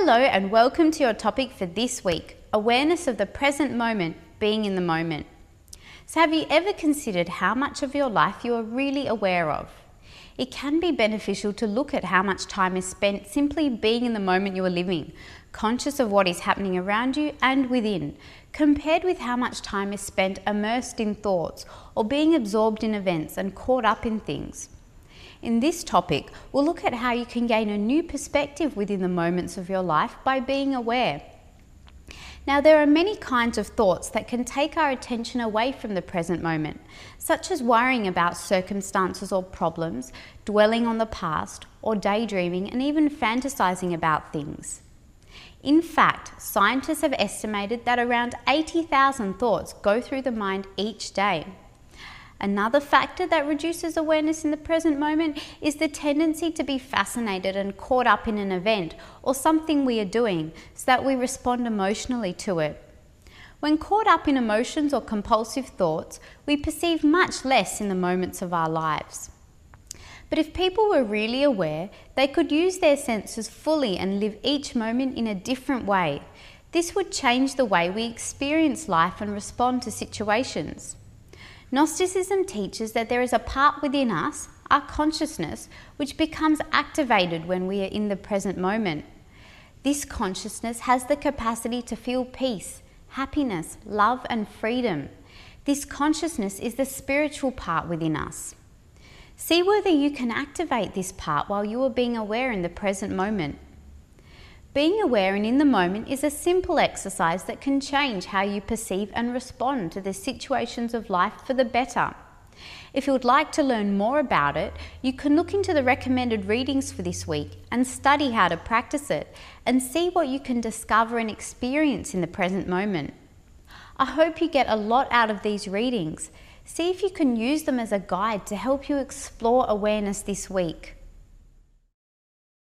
Hello, and welcome to your topic for this week awareness of the present moment, being in the moment. So, have you ever considered how much of your life you are really aware of? It can be beneficial to look at how much time is spent simply being in the moment you are living, conscious of what is happening around you and within, compared with how much time is spent immersed in thoughts or being absorbed in events and caught up in things. In this topic, we'll look at how you can gain a new perspective within the moments of your life by being aware. Now, there are many kinds of thoughts that can take our attention away from the present moment, such as worrying about circumstances or problems, dwelling on the past, or daydreaming and even fantasizing about things. In fact, scientists have estimated that around 80,000 thoughts go through the mind each day. Another factor that reduces awareness in the present moment is the tendency to be fascinated and caught up in an event or something we are doing so that we respond emotionally to it. When caught up in emotions or compulsive thoughts, we perceive much less in the moments of our lives. But if people were really aware, they could use their senses fully and live each moment in a different way. This would change the way we experience life and respond to situations. Gnosticism teaches that there is a part within us, our consciousness, which becomes activated when we are in the present moment. This consciousness has the capacity to feel peace, happiness, love, and freedom. This consciousness is the spiritual part within us. See whether you can activate this part while you are being aware in the present moment. Being aware and in the moment is a simple exercise that can change how you perceive and respond to the situations of life for the better. If you would like to learn more about it, you can look into the recommended readings for this week and study how to practice it and see what you can discover and experience in the present moment. I hope you get a lot out of these readings. See if you can use them as a guide to help you explore awareness this week.